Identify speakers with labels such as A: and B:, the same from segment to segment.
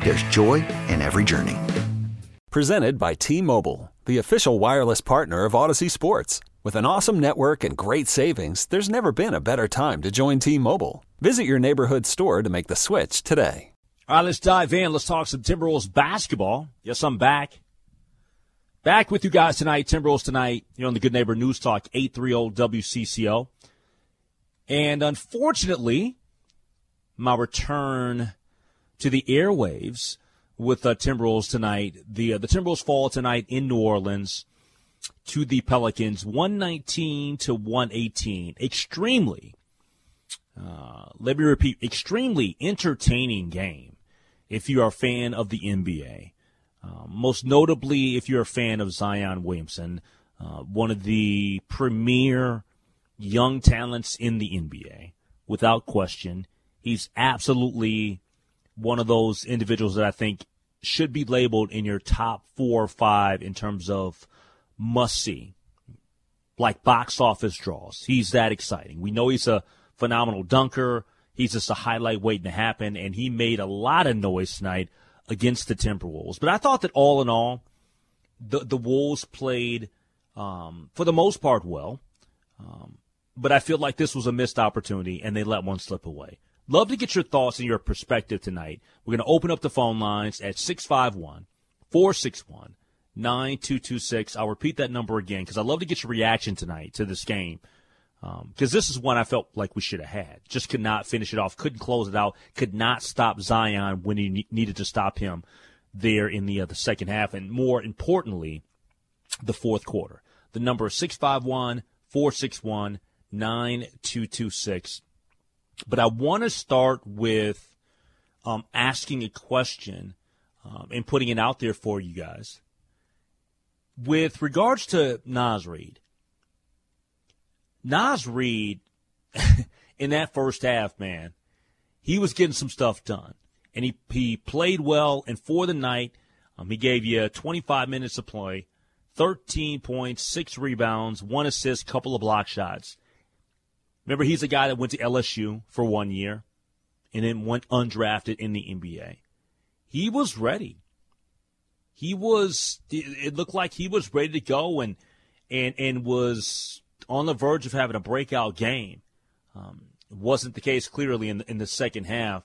A: there's joy in every journey.
B: Presented by T Mobile, the official wireless partner of Audacy Sports. With an awesome network and great savings, there's never been a better time to join T Mobile. Visit your neighborhood store to make the switch today.
C: All right, let's dive in. Let's talk some Timberwolves basketball. Yes, I'm back. Back with you guys tonight, Timberwolves tonight, here on the Good Neighbor News Talk 830 WCCO. And unfortunately, my return to the airwaves with the Timberwolves tonight. The uh, the Timberwolves fall tonight in New Orleans to the Pelicans, 119 to 118. Extremely, uh, let me repeat, extremely entertaining game if you are a fan of the NBA. Uh, most notably, if you're a fan of Zion Williamson, uh, one of the premier young talents in the NBA, without question. He's absolutely one of those individuals that I think should be labeled in your top four or five in terms of must see, like box office draws. He's that exciting. We know he's a phenomenal dunker. He's just a highlight waiting to happen, and he made a lot of noise tonight against the Timberwolves. But I thought that all in all, the the Wolves played um, for the most part well. Um, but I feel like this was a missed opportunity, and they let one slip away. Love to get your thoughts and your perspective tonight. We're going to open up the phone lines at 651 461 9226. I'll repeat that number again because I love to get your reaction tonight to this game. Because um, this is one I felt like we should have had. Just could not finish it off, couldn't close it out, could not stop Zion when he ne- needed to stop him there in the, uh, the second half, and more importantly, the fourth quarter. The number is 651 461 9226. But I want to start with um, asking a question um, and putting it out there for you guys. With regards to Naz Reid, Naz Reid, in that first half, man, he was getting some stuff done. And he, he played well. And for the night, um, he gave you 25 minutes of play, 13 points, six rebounds, one assist, couple of block shots. Remember, he's a guy that went to LSU for one year and then went undrafted in the NBA. He was ready. He was, it looked like he was ready to go and, and, and was on the verge of having a breakout game. Um, wasn't the case clearly in the, in the second half,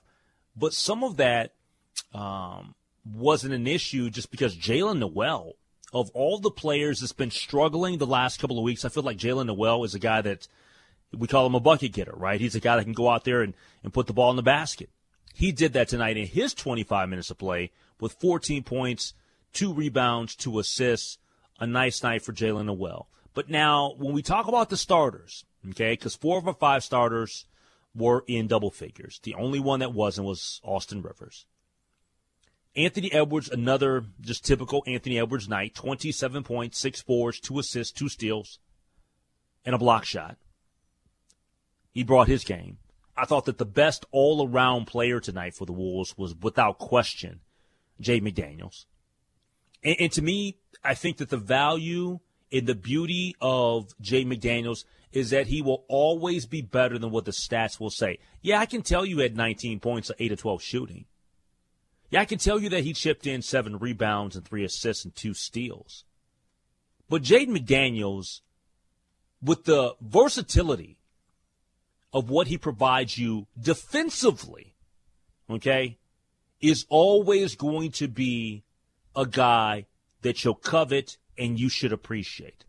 C: but some of that um, wasn't an issue just because Jaylen Nowell, of all the players that's been struggling the last couple of weeks, I feel like Jaylen Nowell is a guy that – we call him a bucket getter, right? He's a guy that can go out there and, and put the ball in the basket. He did that tonight in his 25 minutes of play with 14 points, two rebounds, two assists. A nice night for Jaylen Nowell. But now, when we talk about the starters, okay, because four of our five starters were in double figures. The only one that wasn't was Austin Rivers. Anthony Edwards, another just typical Anthony Edwards night 27 points, six boards, two assists, two steals, and a block shot. He brought his game. I thought that the best all around player tonight for the Wolves was without question Jay McDaniels. And, and, to me, I think that the value and the beauty of Jay McDaniels is that he will always be better than what the stats will say. Yeah, I can tell you had 19 points, 8 of 12 shooting. Yeah, I can tell you that he chipped in seven rebounds and three assists and two steals. But Jaden McDaniels, with the versatility of what he provides you defensively, okay, is always going to be a guy that you'll covet and you should appreciate.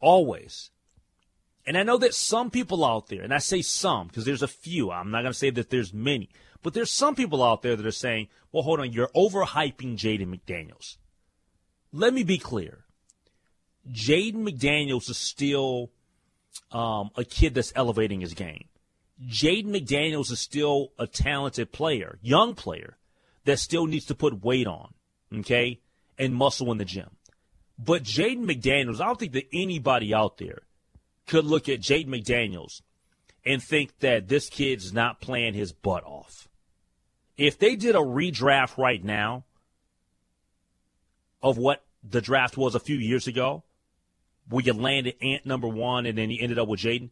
C: Always. And I know that some people out there, and I say some because there's a few, I'm not going to say that there's many, but there's some people out there that are saying, well, hold on, you're overhyping Jaden McDaniels. Let me be clear. Jaden McDaniels is still um, a kid that's elevating his game. Jaden McDaniels is still a talented player, young player, that still needs to put weight on, okay, and muscle in the gym. But Jaden McDaniels, I don't think that anybody out there could look at Jaden McDaniels and think that this kid's not playing his butt off. If they did a redraft right now of what the draft was a few years ago, where you landed Ant number one and then you ended up with Jaden,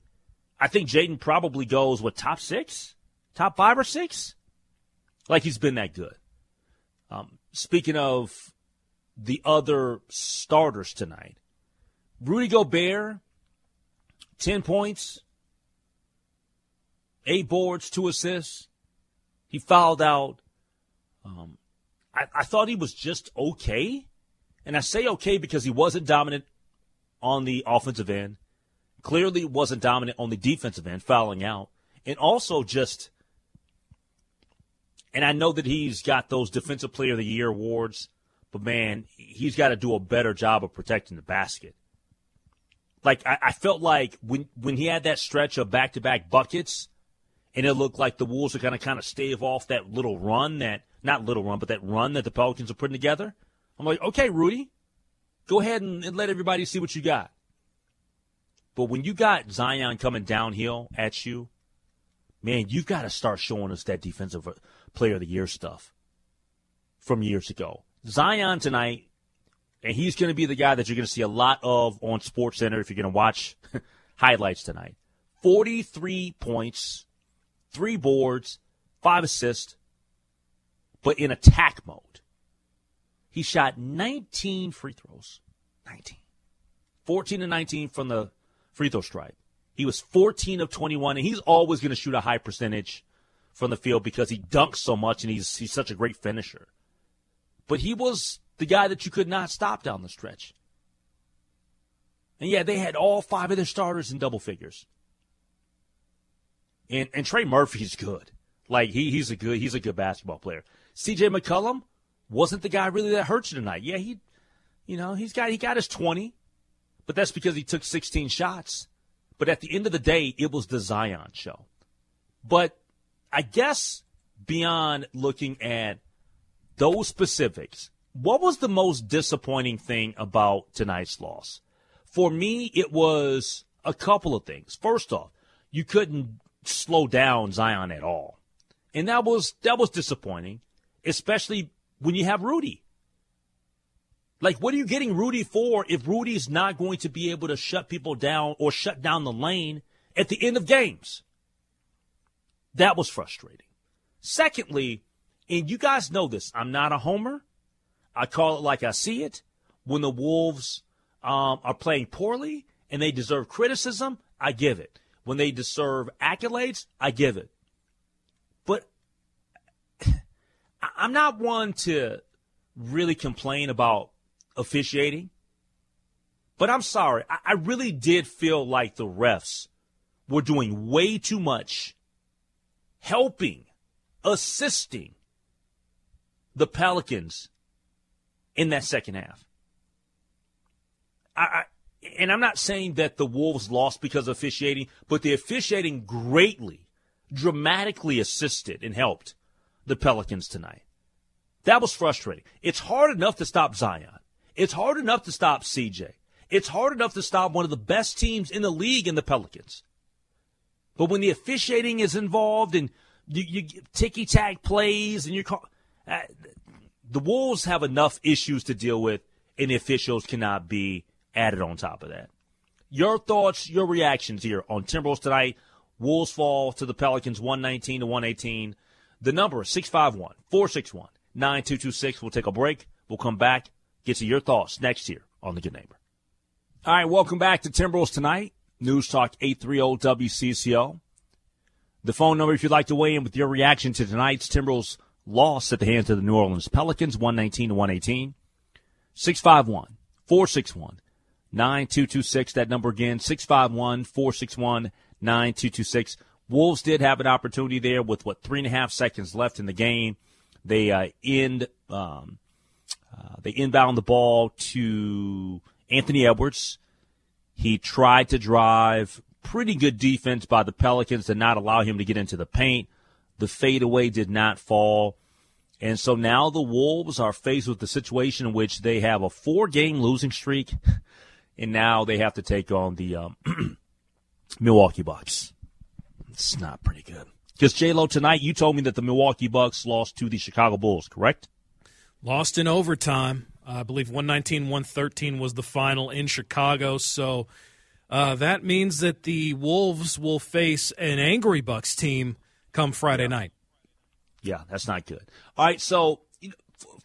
C: I think Jaden probably goes with top six, top five or six. Like he's been that good. Um, speaking of the other starters tonight, Rudy Gobert, 10 points, eight boards, two assists. He fouled out. Um, I, I thought he was just okay. And I say okay because he wasn't dominant on the offensive end. Clearly wasn't dominant on the defensive end, fouling out. And also just, and I know that he's got those Defensive Player of the Year awards, but man, he's got to do a better job of protecting the basket. Like, I, I felt like when, when he had that stretch of back to back buckets, and it looked like the Wolves are going to kind of stave off that little run that, not little run, but that run that the Pelicans are putting together. I'm like, okay, Rudy, go ahead and, and let everybody see what you got. But when you got Zion coming downhill at you, man, you've got to start showing us that defensive uh, player of the year stuff from years ago. Zion tonight, and he's going to be the guy that you're going to see a lot of on SportsCenter if you're going to watch highlights tonight. 43 points, three boards, five assists, but in attack mode. He shot 19 free throws. 19. 14 to 19 from the free throw stripe. He was 14 of 21, and he's always going to shoot a high percentage from the field because he dunks so much and he's he's such a great finisher. But he was the guy that you could not stop down the stretch. And yeah, they had all five of their starters in double figures. And and Trey Murphy's good. Like he he's a good he's a good basketball player. CJ McCollum wasn't the guy really that hurt you tonight. Yeah, he you know, he's got he got his 20 but that's because he took 16 shots. But at the end of the day, it was the Zion show. But I guess beyond looking at those specifics, what was the most disappointing thing about tonight's loss? For me, it was a couple of things. First off, you couldn't slow down Zion at all. And that was that was disappointing, especially when you have Rudy. Like, what are you getting Rudy for if Rudy's not going to be able to shut people down or shut down the lane at the end of games? That was frustrating. Secondly, and you guys know this, I'm not a homer. I call it like I see it. When the Wolves um, are playing poorly and they deserve criticism, I give it. When they deserve accolades, I give it. But I'm not one to really complain about officiating. But I'm sorry, I, I really did feel like the refs were doing way too much helping, assisting the Pelicans in that second half. I, I, and I'm not saying that the Wolves lost because of officiating, but the officiating greatly, dramatically assisted and helped the Pelicans tonight. That was frustrating. It's hard enough to stop Zion. It's hard enough to stop CJ. It's hard enough to stop one of the best teams in the league in the Pelicans. But when the officiating is involved and you, you ticky tack plays and you're call, uh, the Wolves have enough issues to deal with, and the officials cannot be added on top of that. Your thoughts, your reactions here on Timberwolves tonight. Wolves fall to the Pelicans 119 to 118. The number is 651 461 9226. We'll take a break. We'll come back get to your thoughts next year on The Good Neighbor. All right, welcome back to Timberwolves Tonight. News Talk 830 WCCO. The phone number if you'd like to weigh in with your reaction to tonight's Timberwolves loss at the hands of the New Orleans Pelicans, 119 to 118. 651 461 9226. That number again, 651 461 9226. Wolves did have an opportunity there with what three and a half seconds left in the game. They uh, end um, uh, they inbound the ball to Anthony Edwards. He tried to drive. Pretty good defense by the Pelicans to not allow him to get into the paint. The fadeaway did not fall. And so now the Wolves are faced with the situation in which they have a four game losing streak, and now they have to take on the um, Milwaukee Bucks. It's not pretty good. Because, J-Lo, tonight you told me that the Milwaukee Bucks lost to the Chicago Bulls, correct?
D: Lost in overtime. I believe 119 113 was the final in Chicago. So uh, that means that the Wolves will face an angry Bucks team come Friday
C: yeah.
D: night.
C: Yeah, that's not good. All right, so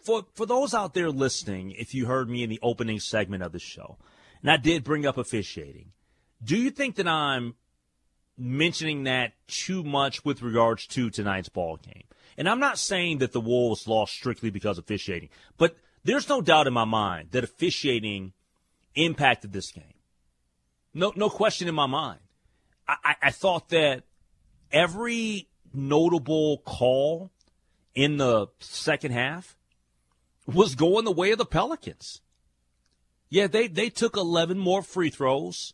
C: for for those out there listening, if you heard me in the opening segment of the show, and I did bring up officiating, do you think that I'm mentioning that too much with regards to tonight's ball game? And I'm not saying that the Wolves lost strictly because of officiating, but there's no doubt in my mind that officiating impacted this game. No, no question in my mind. I, I, thought that every notable call in the second half was going the way of the Pelicans. Yeah, they, they took 11 more free throws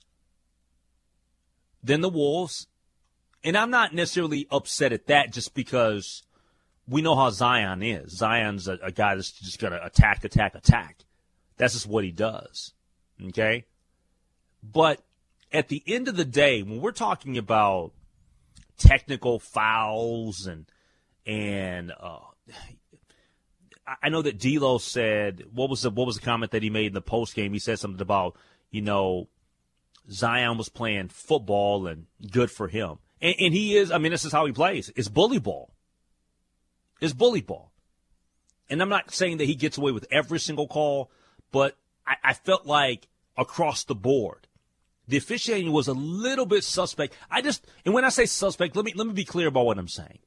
C: than the Wolves. And I'm not necessarily upset at that just because we know how Zion is. Zion's a, a guy that's just going to attack, attack, attack. That's just what he does. Okay? But at the end of the day, when we're talking about technical fouls and and uh, I know that D'Lo said what was the what was the comment that he made in the post game? He said something about you know Zion was playing football and good for him, and, and he is. I mean, this is how he plays. It's bully ball. It's bully ball, and I'm not saying that he gets away with every single call, but I, I felt like across the board the officiating was a little bit suspect. I just, and when I say suspect, let me let me be clear about what I'm saying.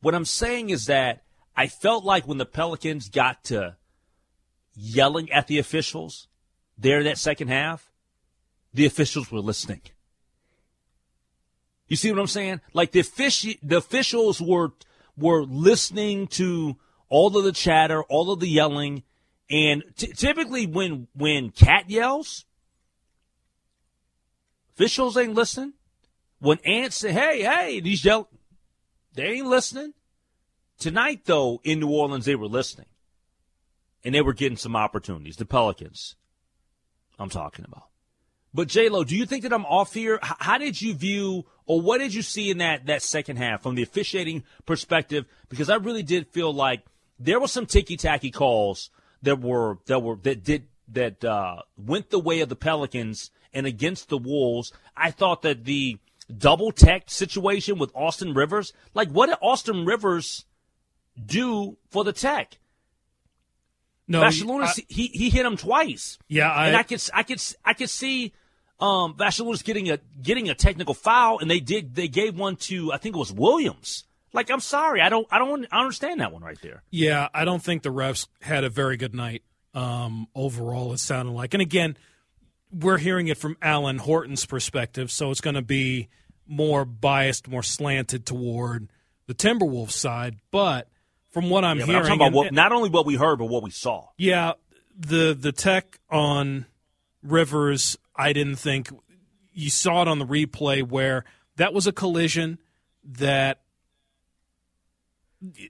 C: What I'm saying is that I felt like when the Pelicans got to yelling at the officials there that second half, the officials were listening. You see what I'm saying? Like the offici- the officials were were listening to all of the chatter, all of the yelling, and t- typically when when KAT yells, Officials ain't listening. When Ants say, hey, hey, these yell, they ain't listening. Tonight, though, in New Orleans, they were listening. And they were getting some opportunities. The Pelicans, I'm talking about. But J-Lo, do you think that I'm off here? H- how did you view, or what did you see in that, that second half from the officiating perspective? Because I really did feel like there were some ticky-tacky calls that were, that were, that did, that, uh, went the way of the Pelicans and against the Wolves. I thought that the double tech situation with Austin Rivers, like what did Austin Rivers do for the tech?
D: No,
C: Valanciunas, he he hit him twice.
D: Yeah, I,
C: and I could I could I could see um Valanciunas getting a getting a technical foul, and they did they gave one to I think it was Williams. Like I'm sorry, I don't I don't I understand that one right there.
D: Yeah, I don't think the refs had a very good night um, overall. It sounded like, and again, we're hearing it from Alan Horton's perspective, so it's going to be more biased, more slanted toward the Timberwolves side. But from what I'm
C: yeah,
D: hearing,
C: I'm what, not only what we heard, but what we saw.
D: Yeah, the the tech on Rivers, I didn't think you saw it on the replay where that was a collision that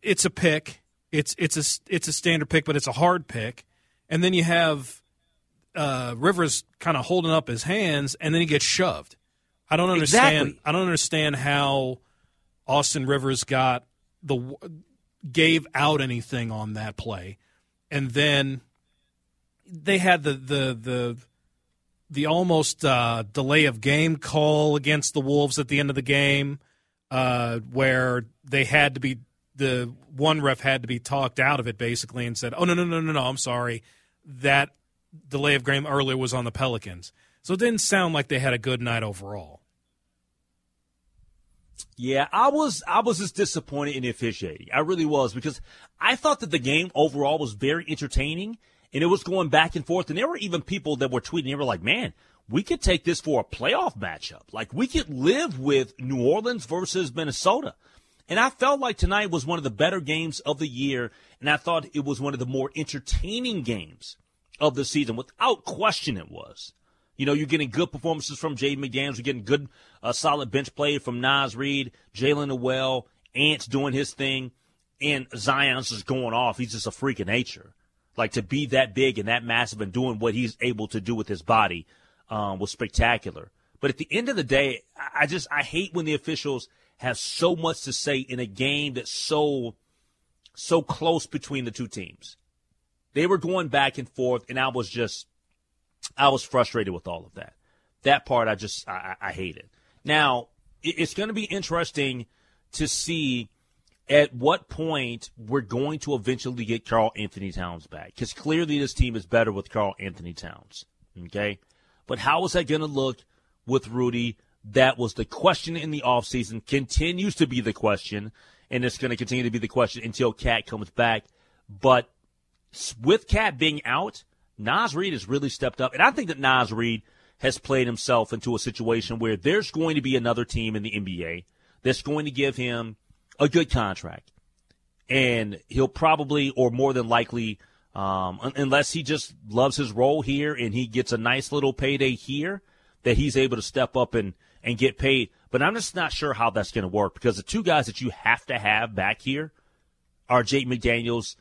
D: it's a pick. It's it's a it's a standard pick, but it's a hard pick. And then you have uh, Rivers kind of holding up his hands, and then he gets shoved. I don't understand.
C: Exactly.
D: I don't understand how Austin Rivers got the gave out anything on that play, and then they had the the the the almost uh, delay of game call against the Wolves at the end of the game, uh, where they had to be the one ref had to be talked out of it basically and said, "Oh no no no no no, I'm sorry, that delay of game earlier was on the Pelicans. So it didn't sound like they had a good night overall.
C: Yeah, I was I was just disappointed in the officiating. I really was because I thought that the game overall was very entertaining and it was going back and forth. And there were even people that were tweeting. They were like, "Man, we could take this for a playoff matchup. Like we could live with New Orleans versus Minnesota." And I felt like tonight was one of the better games of the year, and I thought it was one of the more entertaining games of the season. Without question, it was. You know, you're getting good performances from Jay McDaniels. You're getting good, uh, solid bench play from Naz Reid, Jaylen Nowell, Ant's doing his thing, and Zion's just going off. He's just a freak of nature. Like to be that big and that massive and doing what he's able to do with his body um, was spectacular. But at the end of the day, I just I hate when the officials have so much to say in a game that's so so close between the two teams. They were going back and forth, and I was just I was frustrated with all of that. That part I just I, I hated. Now it's going to be interesting to see at what point we're going to eventually get Karl-Anthony Towns back because clearly this team is better with Karl-Anthony Towns. Okay, but how is that going to look with Rudy? That was the question in the offseason, continues to be the question, and it's going to continue to be the question until KAT comes back. But with KAT being out, Naz Reid has really stepped up. And I think that Naz Reid has played himself into a situation where there's going to be another team in the NBA that's going to give him a good contract. And he'll probably, or more than likely, um, unless he just loves his role here and he gets a nice little payday here, that he's able to step up and, and get paid. But I'm just not sure how that's going to work because the two guys that you have to have back here are Jake McDaniels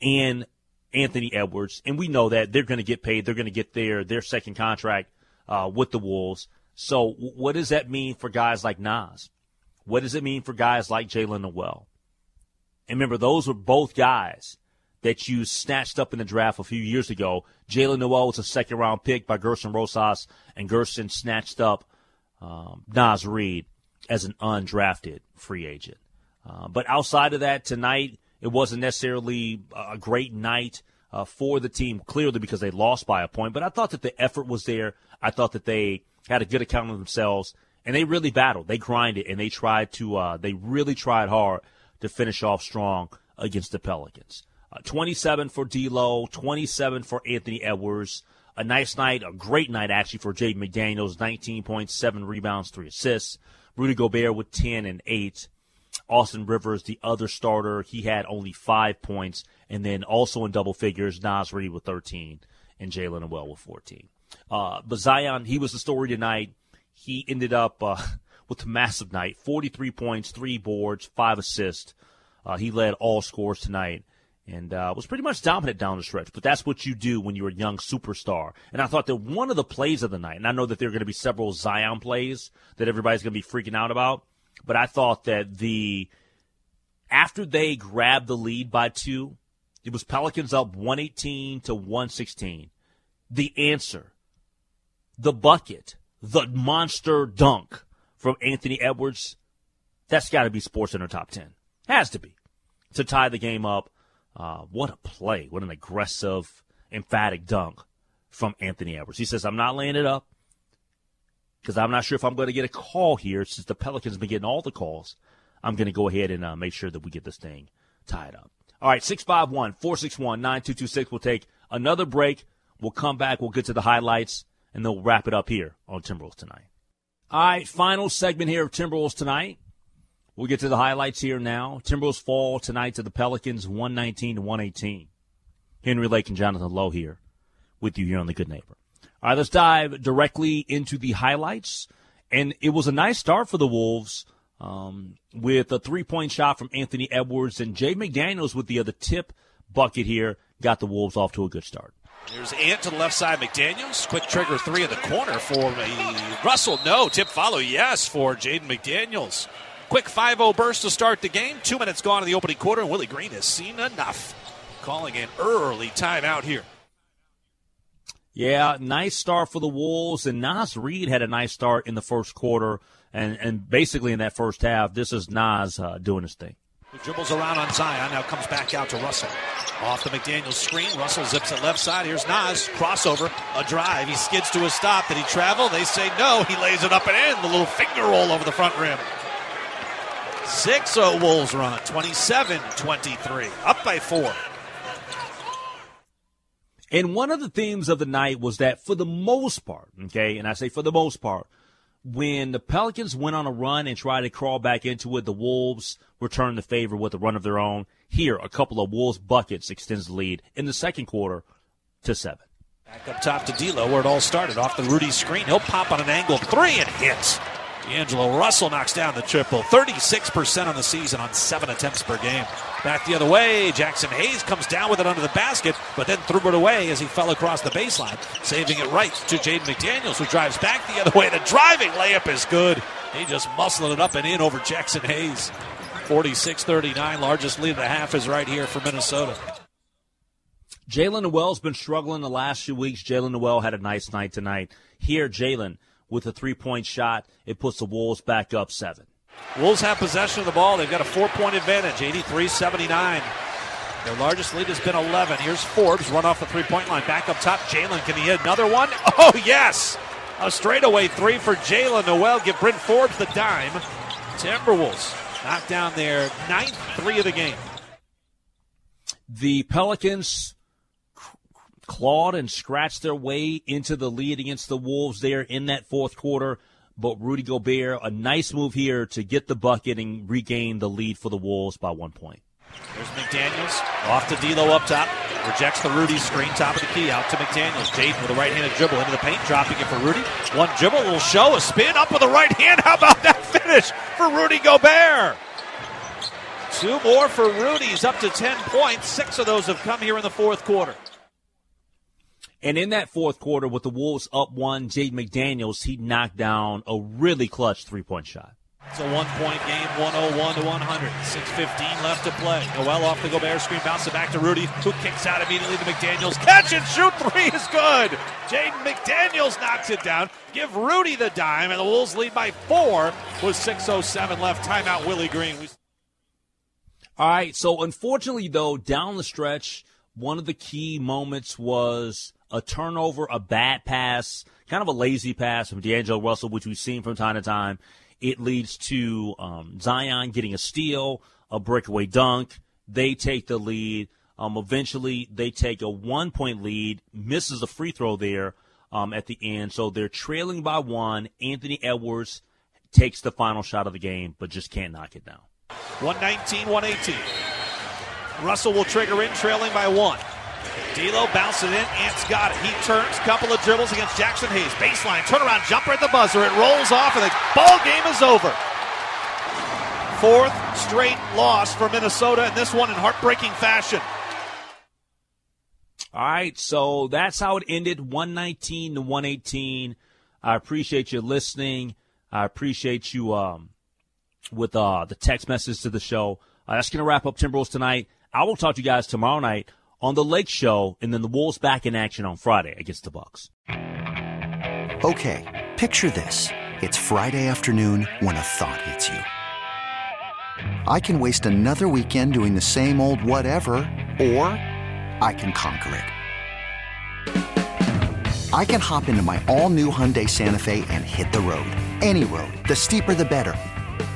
C: and Anthony Edwards, and we know that they're going to get paid. They're going to get their their second contract uh, with the Wolves. So, what does that mean for guys like Naz? What does it mean for guys like Jaylen Nowell? And remember, those were both guys that you snatched up in the draft a few years ago. Jaylen Nowell was a second round pick by Gerson Rosas, and Gerson snatched up um, Naz Reid as an undrafted free agent. Uh, but outside of that, tonight it wasn't necessarily a great night uh, for the team, clearly because they lost by a point. But I thought that the effort was there. I thought that they had a good account of themselves, and they really battled. They grinded, and they tried to. Uh, they really tried hard to finish off strong against the Pelicans. Uh, 27 for D'Lo, 27 for Anthony Edwards. A nice night, a great night actually for Jaden McDaniels. 19.7 rebounds, three assists. Rudy Gobert with 10 and 8. Austin Rivers, the other starter, he had only five points. And then also in double figures, Naz Reid with 13 and Jaylen Nowell with 14. Uh, but Zion, he was the story tonight. He ended up uh, with a massive night 43 points, three boards, five assists. Uh, he led all scores tonight and uh, was pretty much dominant down the stretch. But that's what you do when you're a young superstar. And I thought that one of the plays of the night, and I know that there are going to be several Zion plays that everybody's going to be freaking out about. But I thought that the after they grabbed the lead by two, it was Pelicans up 118 to 116. The answer, the bucket, the monster dunk from Anthony Edwards, that's got to be SportsCenter top 10. Has to be. To tie the game up. Uh, what a play. What an aggressive, emphatic dunk from Anthony Edwards. He says, I'm not laying it up because I'm not sure if I'm going to get a call here since the Pelicans have been getting all the calls. I'm going to go ahead and uh, make sure that we get this thing tied up. All right, 651 461 9226. We'll take another break. We'll come back. We'll get to the highlights, and then we'll wrap it up here on Timberwolves Tonight. All right, final segment here of Timberwolves Tonight. We'll get to the highlights here now. Timberwolves fall tonight to the Pelicans 119 to 118. Henry Lake and Jonathan Lowe here with you here on The Good Neighbor. All right, let's dive directly into the highlights. And it was a nice start for the Wolves um, with a three point shot from Anthony Edwards and Jay McDaniels with the other tip bucket here got the Wolves off to a good start.
E: There's Ant to the left side. McDaniels. Quick trigger three in the corner for a Russell. No. Tip follow. Yes for Jaden McDaniels. Quick 5 0 burst to start the game. Two minutes gone in the opening quarter, and Willie Green has seen enough. Calling an early timeout here.
C: Yeah, nice start for the Wolves, and Naz Reid had a nice start in the first quarter, and and basically in that first half, this is Naz uh, doing his thing.
E: He dribbles around on Zion, now comes back out to Russell. Off the McDaniel screen, Russell zips it left side. Here's Naz, crossover, a drive. He skids to a stop. Did he travel? They say no. He lays it up and in. The little finger roll over the front rim. 6 0 Wolves run, 27 23. Up by four.
C: And one of the themes of the night was that for the most part, okay, and I say for the most part, when the Pelicans went on a run and tried to crawl back into it, the Wolves returned the favor with a run of their own. Here, a couple of Wolves buckets extends the lead in the second quarter to seven.
E: Back up top to D'Lo, where it all started off the Rudy screen. He'll pop on an angle three and hits. D'Angelo Russell knocks down the triple. 36% on the season on seven attempts per game. Back the other way, Jaxson Hayes comes down with it under the basket, but then threw it away as he fell across the baseline, saving it right to Jaden McDaniels, who drives back the other way. The driving layup is good. He just muscling it up and in over Jaxson Hayes. 46 39, largest lead of the half is right here for Minnesota.
C: Jaylen Nowell's been struggling the last few weeks. Jaylen Nowell had a nice night tonight. Here, Jaylen with a three point shot. It puts the Wolves back up seven.
E: Wolves have possession of the ball. They've got a four point advantage, 83 79. Their largest lead has been 11. Here's Forbes, run off the three point line. Back up top, Jaylen, Can he hit another one? Oh, yes! A straightaway three for Jaylen Nowell. Give Bryn Forbes the dime. Timberwolves knock down their ninth three of the game.
C: The Pelicans clawed and scratched their way into the lead against the Wolves there in that fourth quarter. But Rudy Gobert, a nice move here to get the bucket and regain the lead for the Wolves by one point.
E: There's McDaniels off to D'Lo up top. Rejects the Rudy screen, top of the key, out to McDaniels. Jaden with a right-handed dribble into the paint, dropping it for Rudy. One dribble, little show, a spin up with the right hand. How about that finish for Rudy Gobert? Two more for Rudy. He's up to 10 points. Six of those have come here in the fourth quarter.
C: And in that fourth quarter, with the Wolves up one, Jade McDaniels, he knocked down a really clutch three point shot.
E: It's a one point game, 101 to 100. 6.15 left to play. Nowell off the Gobert screen, bounce it back to Rudy, who kicks out immediately to McDaniels. Catch and shoot three is good. Jaden McDaniels knocks it down. Give Rudy the dime, and the Wolves lead by four with 6.07 left. Timeout, Willie Green.
C: All right, so unfortunately, though, down the stretch, one of the key moments was a turnover, a bad pass, kind of a lazy pass from D'Angelo Russell, which we've seen from time to time. It leads to um, Zion getting a steal, a breakaway dunk. They take the lead. Um, eventually, they take a one point lead, misses a free throw there um, at the end. So they're trailing by one. Anthony Edwards takes the final shot of the game, but just can't knock it down.
E: 119 118. Russell will trigger in, trailing by one. D'Lo bounces in. Ant's got it. He turns, couple of dribbles against Jaxson Hayes. Baseline, turnaround jumper at the buzzer. It rolls off, and the ball game is over. Fourth straight loss for Minnesota, and this one in heartbreaking fashion.
C: All right, so that's how it ended 119 to 118. I appreciate you listening. I appreciate you um, with uh, the text message to the show. Uh, that's going to wrap up Timberwolves tonight. I will talk to you guys tomorrow night on the Lake Show, and then the Wolves back in action on Friday against the Bucks.
A: Okay, picture this: it's Friday afternoon when a thought hits you. I can waste another weekend doing the same old whatever, or I can conquer it. I can hop into my all-new Hyundai Santa Fe and hit the road. Any road. The steeper the better.